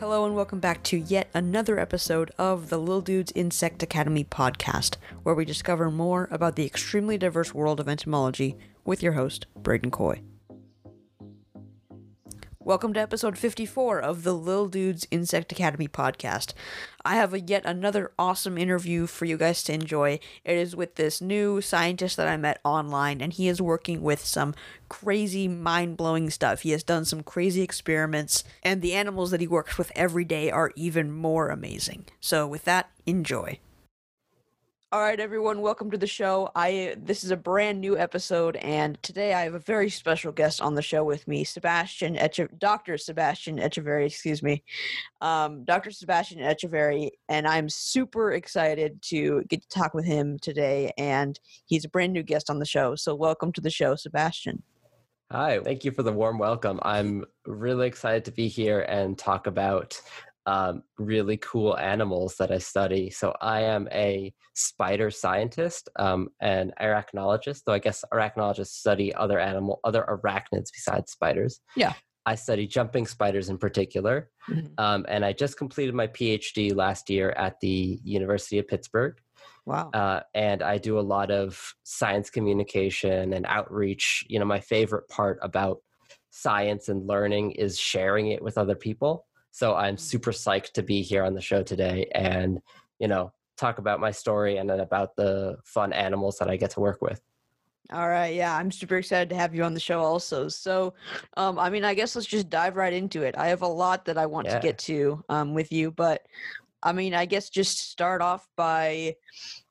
Hello and welcome back to yet another episode of the Little Dudes Insect Academy podcast, where we discover more about the extremely diverse world of entomology with your host, Braden Coy. Welcome to episode 54 of the Lil Dudes Insect Academy podcast. I have a yet another awesome interview for you guys to enjoy. It is with this new scientist that I met online, and he is working with some crazy, mind blowing stuff. He has done some crazy experiments, and the animals that he works with every day are even more amazing. So, with that, enjoy. All right, everyone, welcome to the show. I this is a brand new episode, and today I have a very special guest on the show with me, Sebastian Dr. Sebastian Echeverri, excuse me, um, Dr. Sebastian Echeverri, and I'm super excited to get to talk with him today. And he's a brand new guest on the show, so welcome to the show, Sebastian. Hi, thank you for the warm welcome. I'm really excited to be here and talk about um, really cool animals that I study. So I am a spider scientist, um, and arachnologist. Though I guess arachnologists study other animal, other arachnids besides spiders. Yeah. I study jumping spiders in particular, Mhm. um, and I just completed my PhD last year at the University of Pittsburgh. Wow. Uh, and I do a lot of science communication and outreach. You know, my favorite part about science and learning is sharing it with other people. So I'm super psyched to be here on the show today and, you know, talk about my story and then about the fun animals that I get to work with. All right, yeah, I'm super excited to have you on the show also. So, um, I mean, I guess let's just dive right into it. I have a lot that I want Yeah. to get to um, with you, but I mean, I guess just start off by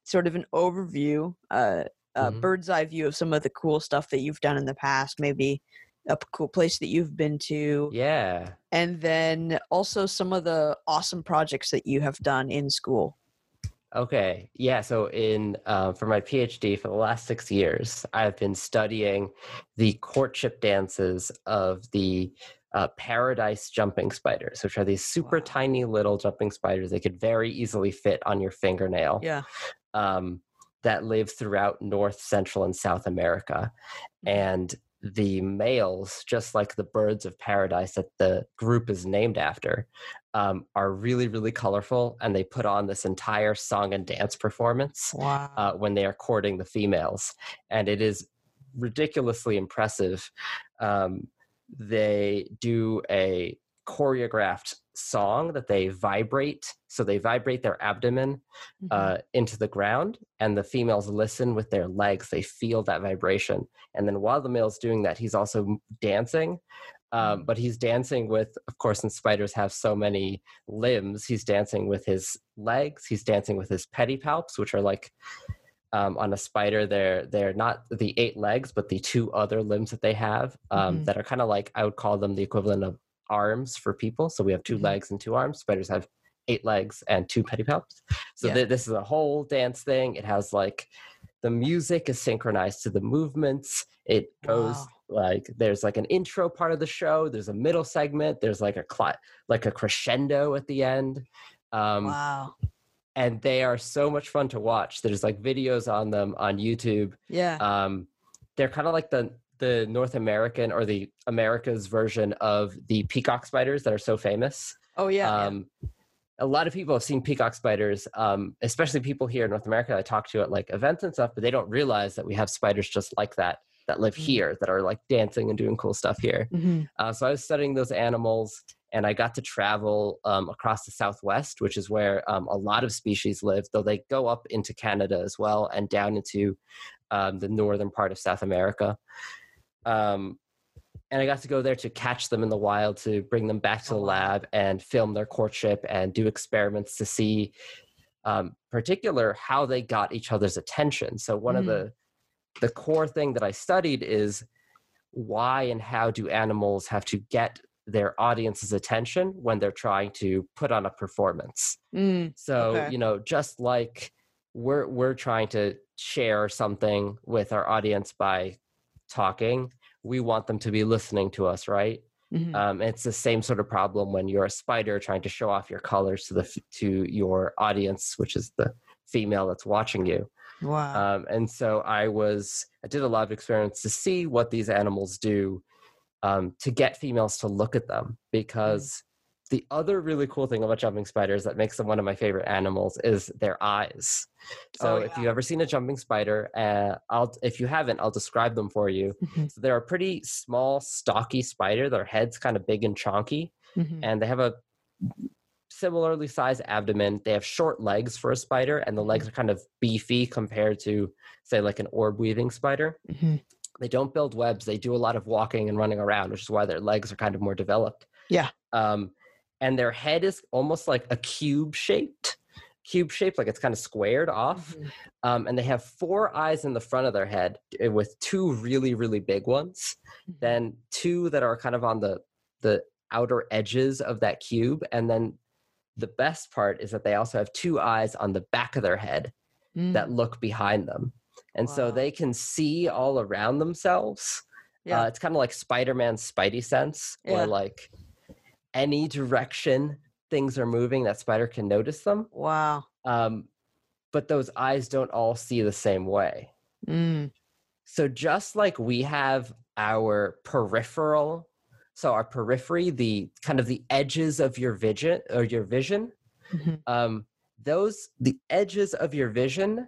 sort of an overview, uh, a Mhm. bird's eye view of some of the cool stuff that you've done in the past, maybe a cool place that you've been to, Yeah. and then also some of the awesome projects that you have done in school. Okay. Yeah. So, in uh, for my PhD for the last six years, I've been studying the courtship dances of the uh, paradise jumping spiders, which are these super Wow. tiny little jumping spiders. They could very easily fit on your fingernail. Yeah. Um, that live throughout North, Central, and South America, Mhm. and the males, just like the birds of paradise that the group is named after, um, are really, really colorful, and they put on this entire song and dance performance Wow. uh, when they are courting the females, and it is ridiculously impressive. Um, they do a choreographed song that they vibrate, so they vibrate their abdomen Mhm. uh, into the ground, and the females listen with their legs. They feel that vibration, and then while the male's doing that, he's also dancing. Um, Mm. but he's dancing with, of course, since spiders have so many limbs, he's dancing with his legs. He's dancing with his pedipalps, which are like um, on a spider. They're they're not the eight legs, but the two other limbs that they have um, Mhm. that are kind of like I would call them the equivalent of arms for people. So we have 2 Mhm. legs and two arms. Spiders have eight legs and two pedipalps. So Yeah. th- this is a whole dance thing. It has like the music is synchronized to the movements. It goes Wow. like there's like an intro part of the show. There's a middle segment. There's like a cli- like a crescendo at the end. Um, wow. and they are so much fun to watch. There's like videos on them on YouTube. Yeah. Um, they're kind of like the the North American or the America's version of the peacock spiders that are so famous. oh yeah. yeah. um, A lot of people have seen peacock spiders, um, especially people here in North America. I talk to at like events and stuff, but they don't realize that we have spiders just like that that live Mhm. here that are like dancing and doing cool stuff here. Mhm. Uh, so I was studying those animals, and I got to travel um, across the Southwest, which is where um, a lot of species live. Though they go up into Canada as well, and down into um, the northern part of South America. Um, and I got to go there to catch them in the wild, to bring them back to Oh, the lab and film their courtship and do experiments to see, um, particular how they got each other's attention. So one of Mm. the the core thing that I studied is why and how do animals have to get their audience's attention when they're trying to put on a performance. Mm. So, Okay. you know, just like we're we're trying to share something with our audience by talking, we want them to be listening to us, right? Mhm. Um, it's the same sort of problem when you're a spider trying to show off your colors to the to your audience, which is the female that's watching you. Wow. Um, and so I was, I did a lot of experiments to see what these animals do um, to get females to look at them because the other really cool thing about jumping spiders that makes them one of my favorite animals is their eyes. So Oh, if you've ever seen a jumping spider, uh, I'll if you haven't, I'll describe them for you. Mhm, So they're a pretty small, stocky spider. Their head's kind of big and chonky, mhm. and they have a similarly sized abdomen. They have short legs for a spider, and the legs are kind of beefy compared to, say, like an orb weaving spider. Mhm. They don't build webs. They do a lot of walking and running around, which is why their legs are kind of more developed. Yeah. Um, and their head is almost like a cube shaped, cube shaped, like it's kind of squared off. Mhm. Um, and they have four eyes in the front of their head uh, with two really, really big ones Mhm. then two that are kind of on the the outer edges of that cube and then the best part is that they also have two eyes on the back of their head that Mm, look behind them and so they can see all around themselves Yeah. uh, it's kind of like spider-man's spidey sense Yeah. or like any direction things are moving that spider can notice them wow. um, but those eyes don't all see the same way Mm, so just like we have our peripheral, so our periphery, the kind of the edges of your vision or your vision, mhm. um, those the edges of your vision,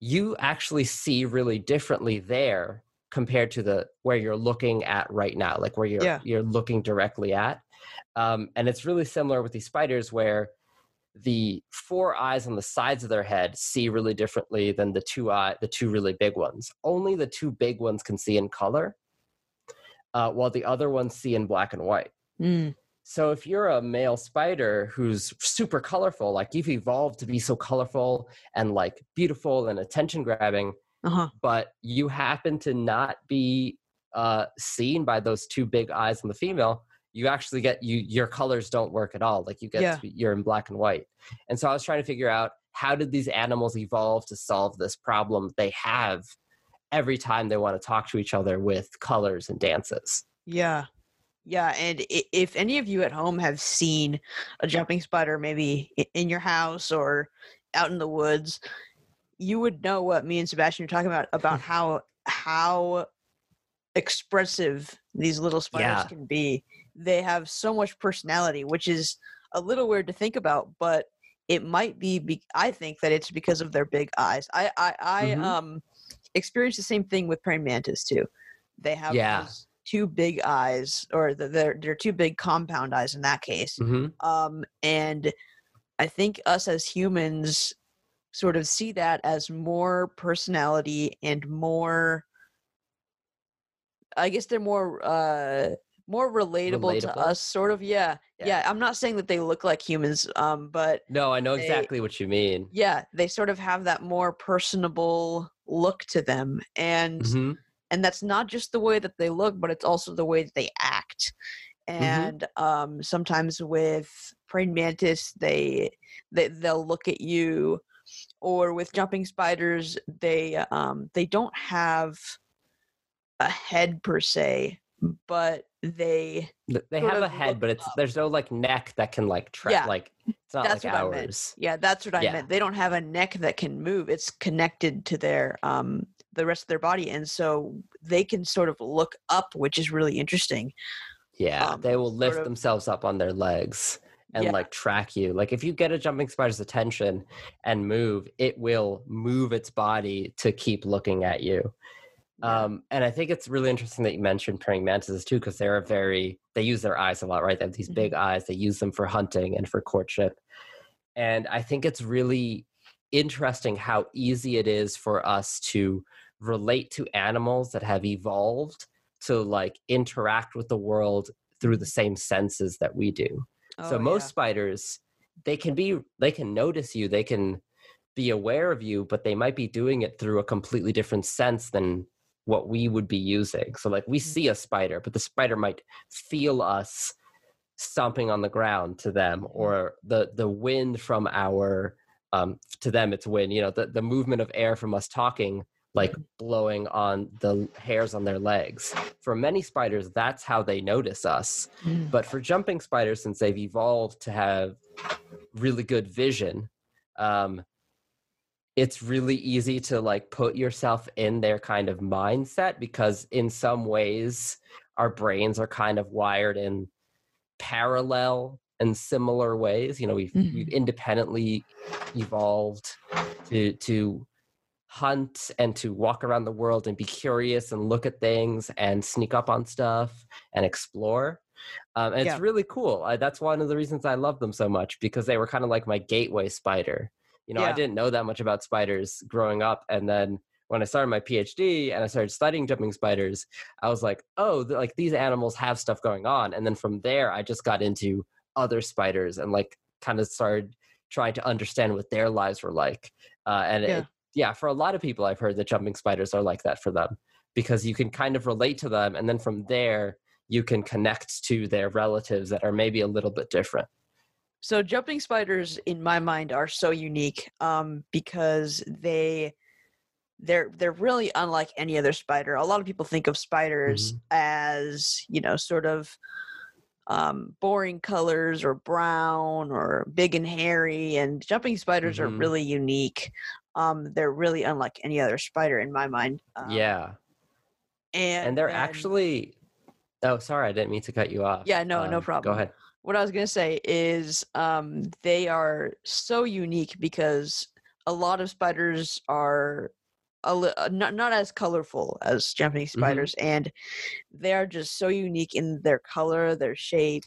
you actually see really differently there compared to the where you're looking at right now, like where you're Yeah. you're looking directly at. Um, and it's really similar with these spiders where the four eyes on the sides of their head see really differently than the two eye the two really big ones. Only the two big ones can see in color, uh, while the other ones see in black and white. Mm, So if you're a male spider who's super colorful, like you've evolved to be so colorful and like beautiful and attention grabbing, uh-huh. but you happen to not be uh, seen by those two big eyes on the female, you actually get you your colors don't work at all. Like you get Yeah. to you're in black and white. And so I was trying to figure out how did these animals evolve to solve this problem they have every time they want to talk to each other with colors and dances. Yeah. Yeah, and if any of you at home have seen a jumping spider maybe in your house or out in the woods, you would know what me and Sebastian are talking about about how how expressive these little spiders Yeah. can be. They have so much personality, which is a little weird to think about, but it might be, be I think that it's because of their big eyes. I I, I Mhm. um experienced the same thing with praying mantis too. They have Yeah. two big eyes, or the, they're they're two big compound eyes in that case. hmm Um, and I think us as humans sort of see that as more personality and more. I guess they're more uh more relatable, to us, sort of. Yeah, Yeah. yeah. I'm not saying that they look like humans, um, but No, I know They- exactly what you mean. yeah, they sort of have that more personable look to them, and hmm and that's not just the way that they look but it's also the way that they act and um sometimes with praying mantis they, they they'll look at you or with jumping spiders they um they don't have a head per se but they They have a head, but it's up. there's no like neck that can like track Yeah, like it's not that's like what I meant. ours. yeah that's what i Yeah. meant they don't have a neck that can move it's connected to their um the rest of their body and so they can sort of look up which is really interesting Yeah, um, they will lift of- themselves up on their legs and Yeah. like track you. Like if you get a jumping spider's attention and move, it will move its body to keep looking at you. Yeah. Um, and I think it's really interesting that you mentioned praying mantises too, because they're a very they use their eyes a lot, right? They have these Mhm. big eyes. They use them for hunting and for courtship. And I think it's really interesting how easy it is for us to relate to animals that have evolved to like interact with the world through the same senses that we do. so Oh, most yeah. spiders, they can be they can notice you, they can be aware of you, but they might be doing it through a completely different sense than what we would be using. So like we Mhm. see a spider, but the spider might feel us stomping on the ground to them or the the wind from our um to them it's wind, you know, the the movement of air from us talking like blowing on the hairs on their legs. For many spiders, that's how they notice us. Mm. But for jumping spiders, since they've evolved to have really good vision, um, it's really easy to like put yourself in their kind of mindset because in some ways our brains are kind of wired in parallel and similar ways. You know, we've Mhm. we've independently evolved to to hunt and to walk around the world and be curious and look at things and sneak up on stuff and explore. Um, and Yeah. it's really cool. I, that's one of the reasons I love them so much because they were kind of like my gateway spider. You know, I didn't know that much about spiders growing up, and then when I started my PhD and I started studying jumping spiders, I was like, oh, like these animals have stuff going on. And then from there, I just got into other spiders and like kind of started trying to understand what their lives were like. Uh, and Yeah. it, yeah, for a lot of people, I've heard that jumping spiders are like that for them because you can kind of relate to them. And then from there, you can connect to their relatives that are maybe a little bit different. So jumping spiders in my mind are so unique um, because they they're they're really unlike any other spider. A lot of people think of spiders as, you know, sort of um, boring colors or brown or big and hairy and jumping spiders are Mhm. really unique. Um, they're really unlike any other spider in my mind. Um, yeah. And, And they're then- actually, oh, sorry, I didn't mean to cut you off. Yeah, no, no Um, problem. Go ahead. What I was gonna say is um, they are so unique because a lot of spiders are a li- uh, not not as colorful as jumping spiders, and they are just so unique in their color, their shape,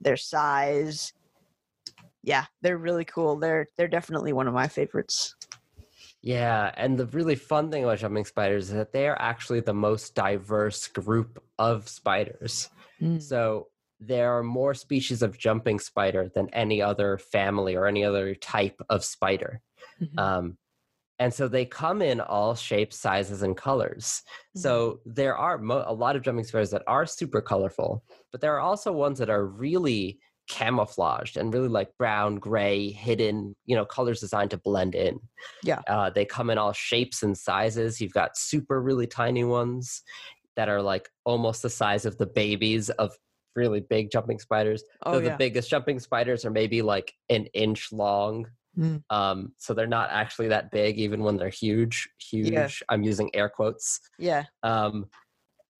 their size. Yeah, they're really cool. They're they're definitely one of my favorites. Yeah, and the really fun thing about jumping spiders is that they are actually the most diverse group of spiders. Mm. So there are more species of jumping spider than any other family or any other type of spider. Mhm. Um, and so they come in all shapes, sizes, and colors. So there are mo- a lot of jumping spiders that are super colorful, but there are also ones that are really camouflaged and really like brown, gray, hidden, you know, colors designed to blend in. Yeah. Uh, they come in all shapes and sizes. You've got super, really tiny ones that are like almost the size of the babies of really big jumping spiders. oh Though the biggest jumping spiders are maybe like an inch long. Mm. Um, so they're not actually that big, even when they're huge. Huge. I'm using air quotes. yeah, Um,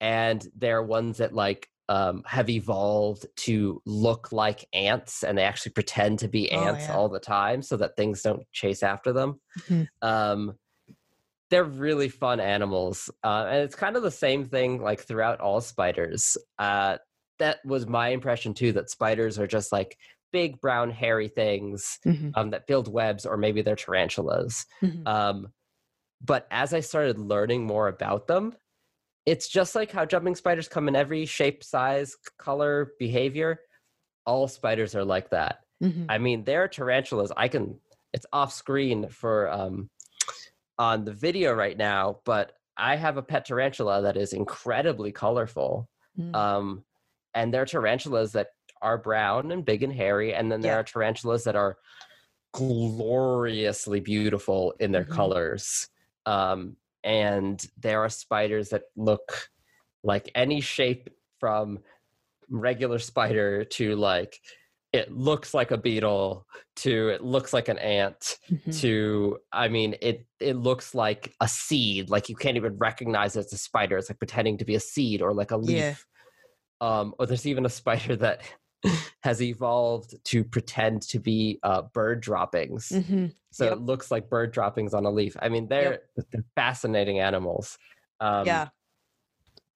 and they're ones that like um, have evolved to look like ants, and they actually pretend to be Oh, ants yeah. all the time, so that things don't chase after them. Mhm. Um, they're really fun animals, uh, and it's kind of the same thing like throughout all spiders. Uh, that was my impression too. That spiders are just like big brown hairy things Mhm. um, that build webs, or maybe they're tarantulas. Mhm. Um, but as I started learning more about them, it's just like how jumping spiders come in every shape, size, color, behavior. All spiders are like that. Mhm. I mean, there are tarantulas. I can. It's off screen for um, on the video right now, but I have a pet tarantula that is incredibly colorful. Mm. Um, and there are tarantulas that are brown and big and hairy, and then there Yeah. are tarantulas that are gloriously beautiful in their Mhm. colors. Um, and there are spiders that look like any shape from regular spider to like it looks like a beetle to it looks like an ant Mhm. to i mean it it looks like a seed like you can't even recognize it as a spider it's like pretending to be a seed or like a leaf. Um or there's even a spider that has evolved to pretend to be uh, bird droppings Mhm. so Yep. it looks like bird droppings on a leaf i mean they're, they're fascinating animals um yeah,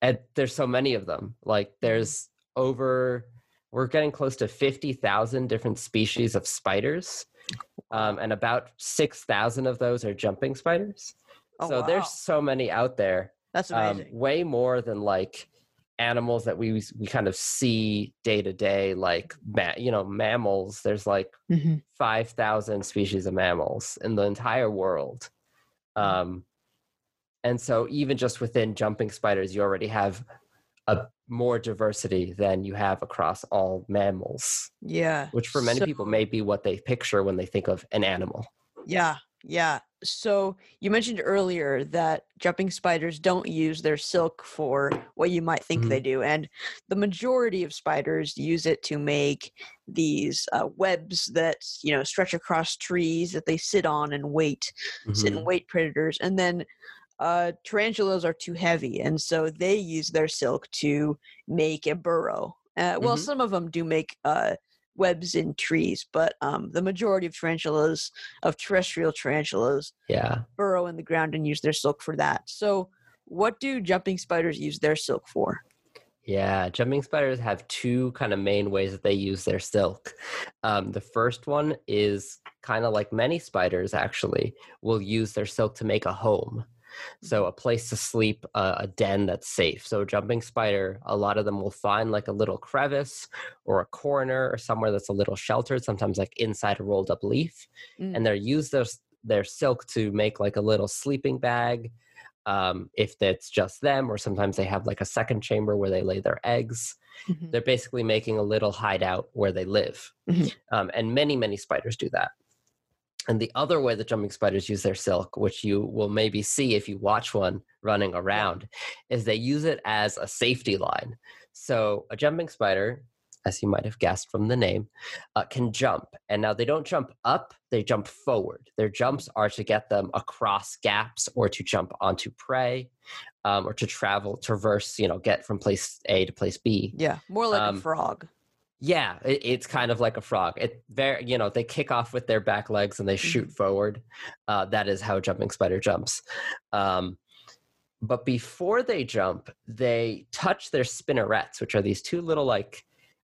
and there's so many of them like there's over we're getting close to 50,000 different species of spiders um, and about 6,000 of those are jumping spiders Oh, so wow. there's so many out there that's um, amazing. way more than like animals that we we kind of see day to day like ma- you know mammals there's like Mhm. 5,000 species of mammals in the entire world. Um, and so, even just within jumping spiders, you already have a more diversity than you have across all mammals, Yeah, which for many people may be what they picture when they think of an animal. Yeah, yeah. So you mentioned earlier that jumping spiders don't use their silk for what you might think Mhm. they do, and the majority of spiders use it to make these uh, webs that you know stretch across trees that they sit on and wait, sit Mhm. and wait predators, and then. Uh, tarantulas are too heavy, and so they use their silk to make a burrow. Uh, well, Mhm. some of them do make uh, webs in trees, but um, the majority of tarantulas, of terrestrial tarantulas, Yeah. burrow in the ground and use their silk for that. So, what do jumping spiders use their silk for? Yeah, jumping spiders have two kind of main ways that they use their silk. Um, the first one is kind of like many spiders actually will use their silk to make a home. So a place to sleep, uh, a den that's safe. So a jumping spider, a lot of them will find like a little crevice or a corner or somewhere that's a little sheltered, sometimes like inside a rolled up leaf, Mm. and they'll use their their silk to make like a little sleeping bag. Um, if it's just them, or sometimes they have like a second chamber where they lay their eggs Mhm. they're basically making a little hideout where they live. Mhm. Um, and many, many spiders do that. And the other way that jumping spiders use their silk, which you will maybe see if you watch one running around, is they use it as a safety line. So a jumping spider, as you might have guessed from the name, uh, can jump. And now they don't jump up, they jump forward. Their jumps are to get them across gaps or to jump onto prey um, or to travel, traverse, you know, get from place A to place B. Yeah, more like Um, a frog. Yeah, it, it's kind of like a frog. It very, you know, they kick off with their back legs and they shoot forward. Uh, that is how a jumping spider jumps. Um, but before they jump, they touch their spinnerets, which are these two little like.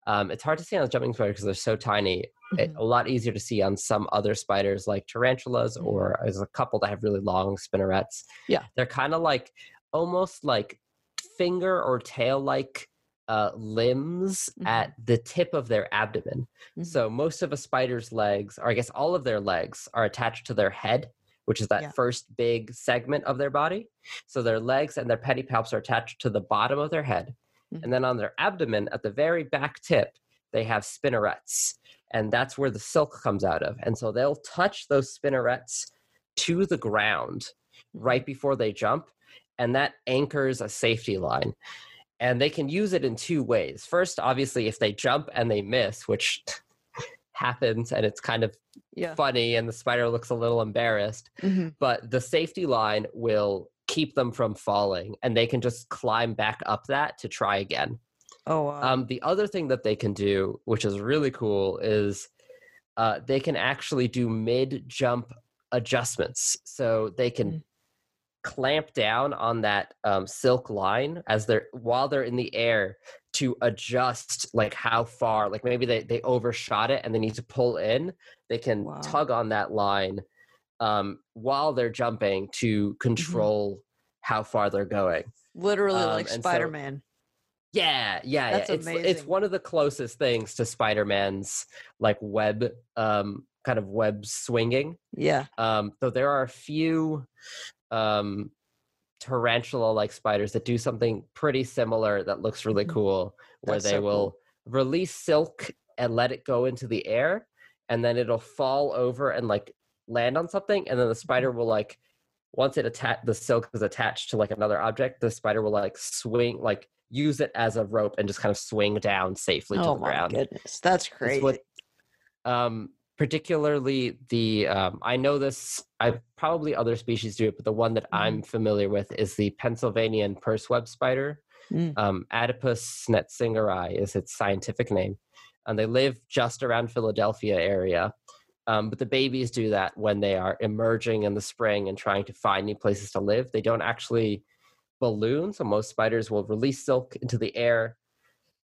Um, it's hard to see on a jumping spider because they're so tiny. It, Mhm. a lot easier to see on some other spiders like tarantulas, Mhm. or there's a couple that have really long spinnerets. Yeah. they're kind of like almost like finger or tail like uh, limbs Mhm. at the tip of their abdomen. Mhm. So most of a spider's legs, or I guess all of their legs, are attached to their head, which is that Yeah. first big segment of their body. So their legs and their pedipalps are attached to the bottom of their head. Mhm. And then on their abdomen, at the very back tip, they have spinnerets. And that's where the silk comes out of. And so they'll touch those spinnerets to the ground right before they jump. And that anchors a safety line. And they can use it in two ways. First, obviously, if they jump and they miss, which happens and it's kind of Yeah. funny and the spider looks a little embarrassed, Mhm. but the safety line will keep them from falling and they can just climb back up that to try again. Oh, wow. Um, the other thing that they can do, which is really cool, is uh, they can actually do mid jump adjustments. So they can Mm. Clamp down on that um, silk line as they're while they're in the air to adjust like how far like maybe they, they overshot it and they need to pull in they can Wow. tug on that line um, while they're jumping to Mm-hmm. control how far they're going Literally um, like Spider Man. yeah, yeah, That's yeah. It's it's one of the closest things to Spider-Man's like web um kind of web swinging. Yeah. Um though there are a few um tarantula like spiders that do something pretty similar that looks really Mhm. cool where That's they so cool. will release silk and let it go into the air and then it'll fall over and like land on something and then the spider Mm-hmm. will like once it attach the silk is attached to like another object the spider will like swing like use it as a rope and just kind of swing down safely to Oh the my ground goodness, that's crazy. what- um particularly the um i know this i probably other species do it but the one that i'm familiar with is the pennsylvanian purseweb spider Mm. um, Atypus snetsingeri is its scientific name, and they live just around Philadelphia area. Um, but the babies do that when they are emerging in the spring and trying to find new places to live. They don't actually balloon, so most spiders will release silk into the air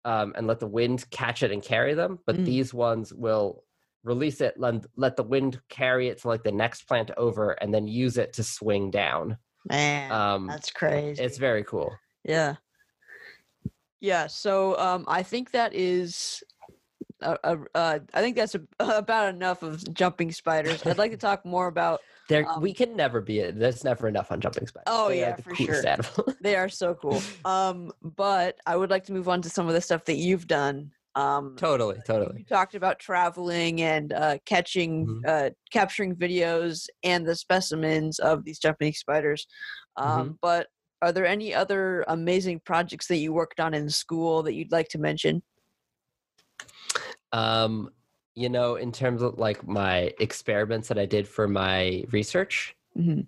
um, and let the wind catch it and carry them. But Mm. these ones will release it, let, let the wind carry it to like the next plant over, and then use it to swing down. Man, Um, that's crazy. it's very cool. Yeah. Yeah. So um, I think that is. Uh, uh, uh, I think that's a, about enough of jumping spiders. I'd like to talk more about. There, Um, we can never be. There's never enough on jumping spiders. Oh, They yeah, the for sure. They are so cool. Um, but I would like to move on to some of the stuff that you've done. Um, totally, you talked about traveling and uh, catching, Mhm. uh, capturing videos and the specimens of these Japanese spiders. Um, Mm-hmm. But are there any other amazing projects that you worked on in school that you'd like to mention? Um, you know, in terms of like my experiments that I did for my research. Mhm.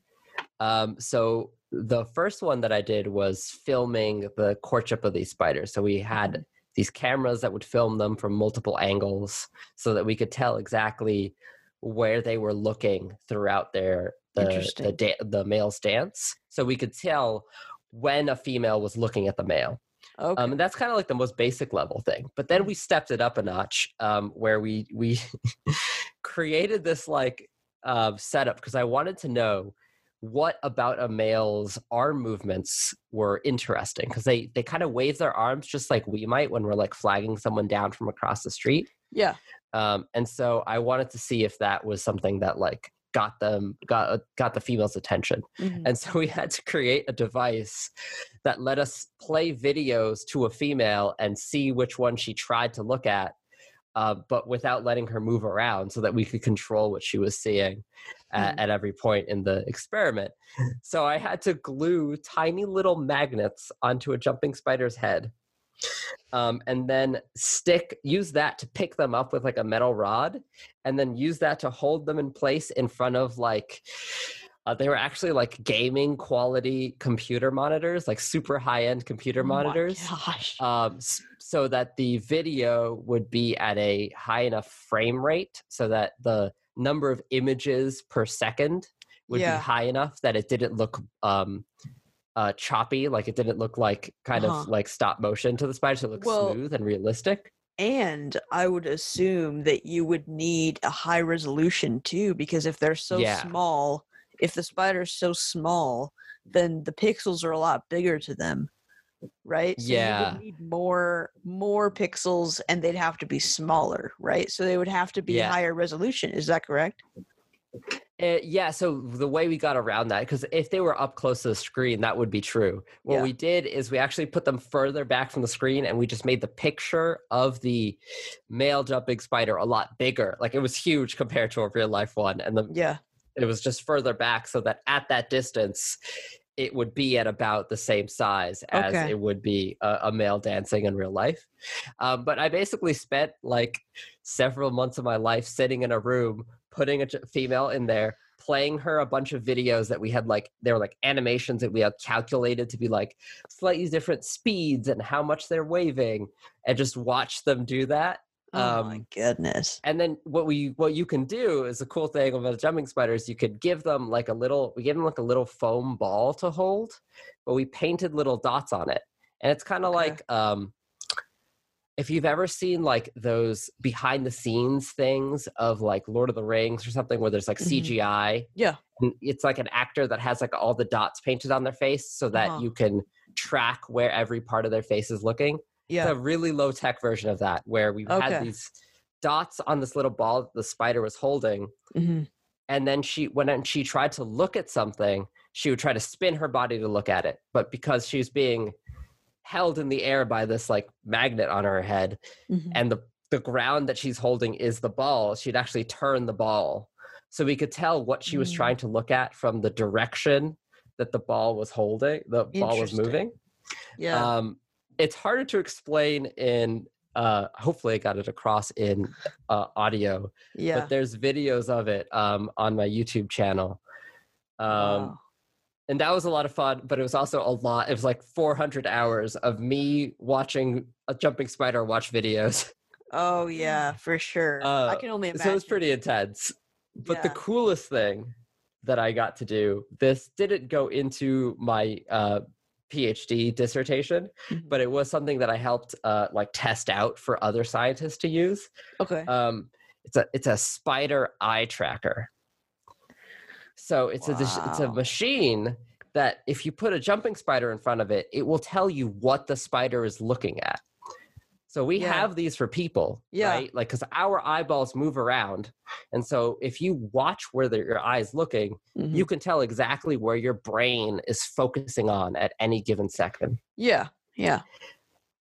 Um, so the first one that I did was filming the courtship of these spiders. So we had these cameras that would film them from multiple angles so that we could tell exactly where they were looking throughout their the the, da- the male's dance so we could tell when a female was looking at the male Okay. um, and that's kind of like the most basic level thing. But then Mm. we stepped it up a notch, um, where we we created this like uh, setup because I wanted to know what about a male's arm movements were interesting because they they kind of wave their arms just like we might when we're like flagging someone down from across the street. yeah. Um, and so I wanted to see if that was something that like got them got uh, got the female's attention. Mhm. And so we had to create a device that let us play videos to a female and see which one she tried to look at, uh, but without letting her move around so that we could control what she was seeing at, Hmm. at every point in the experiment. So I had to glue tiny little magnets onto a jumping spider's head. Um, and then stick use that to pick them up with like a metal rod and then use that to hold them in place in front of like uh, they were actually like gaming quality computer monitors like super high end computer Oh my monitors Gosh. um, so that the video would be at a high enough frame rate so that the number of images per second would Yeah. be high enough that it didn't look um, uh, choppy like it didn't look like kind Uh-huh. of like stop motion to the spider so it looked Well, smooth and realistic And I would assume that you would need a high resolution too, because if they're so Yeah. small, if the spider's so small, then the pixels are a lot bigger to them, right? So you Yeah. need more more pixels, and they'd have to be smaller, right? So they would have to be Yeah. higher resolution. Is that correct? Uh, yeah, so the way we got around that, because if they were up close to the screen, that would be true. What Yeah. we did is we actually put them further back from the screen and we just made the picture of the male jumping spider a lot bigger. Like it was huge compared to a real life one. And the, Yeah. It was just further back so that at that distance, it would be at about the same size as Okay. it would be a, a male dancing in real life. Um, but I basically spent like several months of my life sitting in a room, putting a female in there, playing her a bunch of videos that we had like, they were like animations that we had calculated to be like slightly different speeds and how much they're waving, and just watch them do that. Oh my Um, goodness. and then what we what you can do is a cool thing about jumping spiders. You could give them like a little. We gave them like a little foam ball to hold, but we painted little dots on it, and it's kind of Okay. like um, if you've ever seen like those behind the scenes things of like Lord of the Rings or something where there's like Mhm. CGI. Yeah. and it's like an actor that has like all the dots painted on their face so that Uh-huh. you can track where every part of their face is looking Yeah. a really low tech version of that where we Okay. had these dots on this little ball that the spider was holding hmm and then she when and she tried to look at something she would try to spin her body to look at it but because she was being held in the air by this like magnet on her head hmm and the the ground that she's holding is the ball she'd actually turn the ball so we could tell what she was Mm. trying to look at from the direction that the ball was holding the ball was moving Yeah. um, it's harder to explain in. Uh, hopefully, I got it across in uh, audio. yeah. But there's videos of it um, on my YouTube channel. Um, Wow. And that was a lot of fun, but it was also a lot. It was like 400 hours of me watching a jumping spider watch videos. Oh yeah, for sure. I Uh, can only imagine. so it was pretty intense. But the coolest thing that I got to do, this didn't go into my uh, PhD dissertation, Mhm. but it was something that I helped uh, like test out for other scientists to use. okay. Um, it's a it's a spider eye tracker. So it's a it's a machine that if you put a jumping spider in front of it, it will tell you what the spider is looking at. So we Yeah. have these for people, Yeah. right? Like because our eyeballs move around, and so if you watch where the, your eye is looking, Mhm. you can tell exactly where your brain is focusing on at any given second. yeah. Yeah.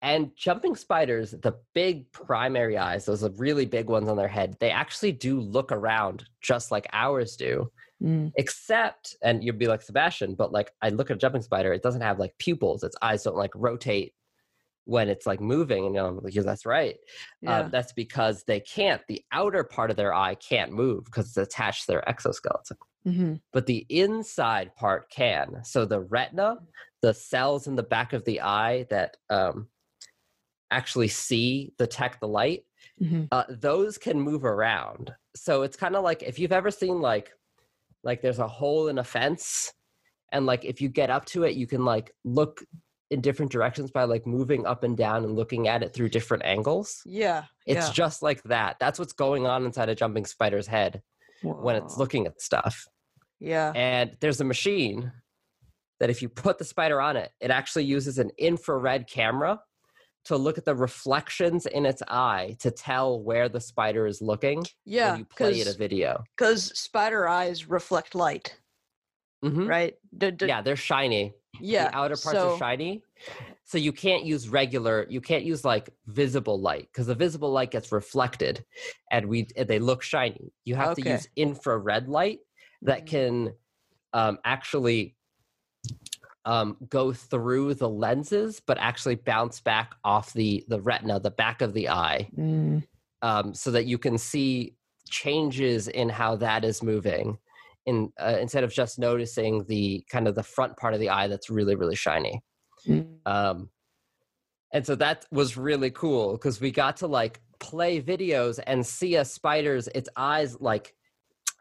And jumping spiders, the big primary eyes, those are really big ones on their head, they actually do look around just like ours do. Mm. Except, and you'd be like, Sebastian, but like I look at a jumping spider, it doesn't have like pupils. Its eyes don't like rotate when it's like moving. And you know, like, yeah, that's right. Yeah. Um, that's because they can't. The outer part of their eye can't move because it's attached to their exoskeleton hmm but the inside part can. So the retina, the cells in the back of the eye that um, actually see detect the light Mhm. uh, those can move around so it's kind of like if you've ever seen like like there's a hole in a fence and like if you get up to it you can like look in different directions by like moving up and down and looking at it through different angles Yeah. it's yeah. just like that that's what's going on inside a jumping spider's head when it's looking at stuff Yeah. and there's a machine that if you put the spider on it, it actually uses an infrared camera to look at the reflections in its eye to tell where the spider is looking Yeah. when you play it a video. Because spider eyes reflect light, Mhm. right? D- d- Yeah, they're shiny. Yeah. the outer parts so, are shiny. So you can't use regular, you can't use like visible light because the visible light gets reflected and we and they look shiny. You have to use infrared light that Mhm. can um, actually um, go through the lenses, but actually bounce back off the the retina, the back of the eye, Mm, um, so that you can see changes in how that is moving. In uh, instead of just noticing the kind of the front part of the eye that's really really shiny. mm. Um, and so that was really cool because we got to like play videos and see a spider's its eyes like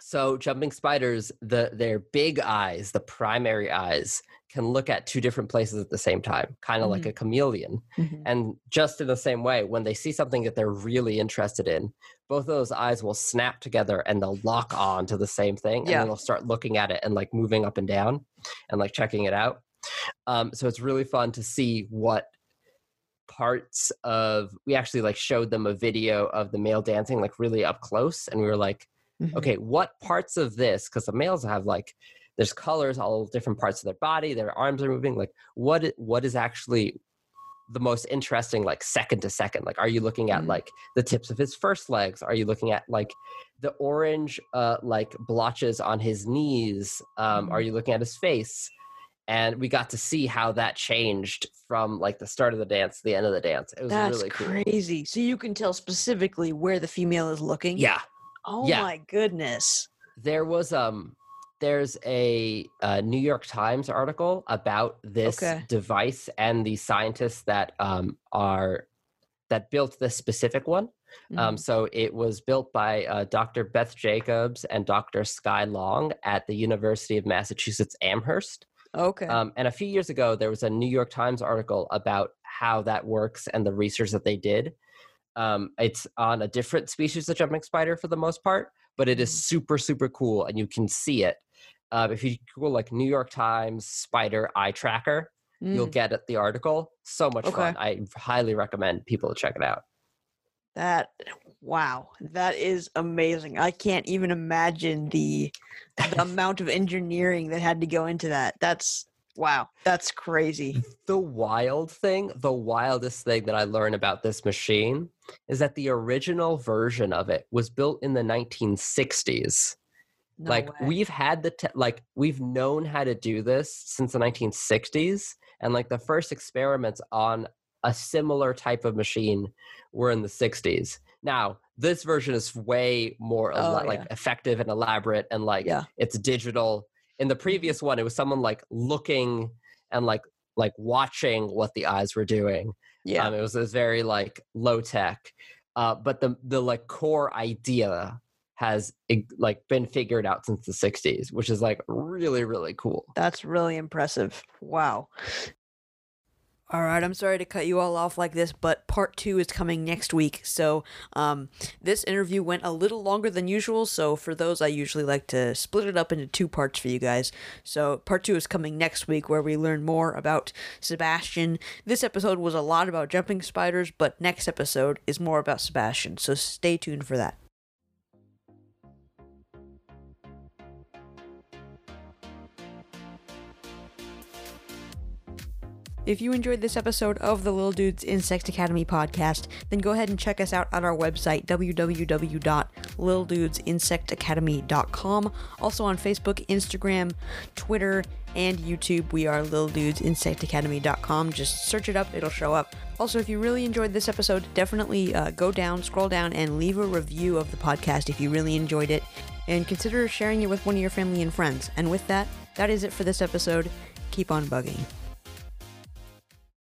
so jumping spiders the their big eyes the primary eyes can look at two different places at the same time kind of like Mhm. a chameleon Mhm. and just in the same way when they see something that they're really interested in both of those eyes will snap together and they'll lock on to the same thing and Yeah. then they'll start looking at it and like moving up and down and like checking it out um, so it's really fun to see what parts of we actually like showed them a video of the male dancing like really up close and we were like Mhm. okay what parts of this because the males have like there's colors all different parts of their body their arms are moving like what what is actually the most interesting like second to second like are you looking at Mm. like the tips of his first legs are you looking at like the orange uh like blotches on his knees um are Mhm. you looking at his face and we got to see how that changed from like the start of the dance to the end of the dance it was That's really cool crazy. So you can tell specifically where the female is looking. yeah Oh yeah. my goodness. there was um there's a, uh New York Times article about this Okay. device and the scientists that um, are that built this specific one. Um, Mhm. so it was built by uh, Dr. Beth Jacobs and Dr. Skye Long at the University of Massachusetts Amherst. okay. Um, and a few years ago, there was a New York Times article about how that works and the research that they did. Um, it's on a different species of jumping spider for the most part, but it is Mhm. super, super cool, and you can see it. Um, if you Google like New York Times spider eye tracker, you'll Mm, get at the article. So much fun! I highly recommend people to check it out. that wow, that is amazing. I can't even imagine the the amount of engineering that had to go into that. That's wow. That's crazy. The wild thing, the wildest thing that I learned about this machine is that the original version of it was built in the 1960s. No like way. we've had the te- like we've known how to do this since the 1960s and like the first experiments on a similar type of machine were in the 60s. Now, this version is way more Oh, ela- like effective and elaborate and like Yeah. it's digital. In the previous one it was someone like looking and like like watching what the eyes were doing. yeah. Um, it was, it was very like low tech, uh, but the the like core idea has like been figured out since the 60s, which is like really really cool. That's really impressive. Wow. All right, I'm sorry to cut you all off like this, but part two is coming next week. So, um, this interview went a little longer than usual. So, for those, I usually like to split it up into two parts for you guys. So, part two is coming next week, where we learn more about Sebastian. This episode was a lot about jumping spiders, but next episode is more about Sebastian. So, stay tuned for that. If you enjoyed this episode of the Little Dudes Insect Academy podcast, then go ahead and check us out on our website, www.littledudesinsectacademy.com. Also on Facebook, Instagram, Twitter, and YouTube, we are littledudesinsectacademy.com. Just search it up, it'll show up. Also, if you really enjoyed this episode, definitely uh, go down, scroll down, and leave a review of the podcast if you really enjoyed it. And consider sharing it with one of your family and friends. And with that, that is it for this episode. Keep on bugging.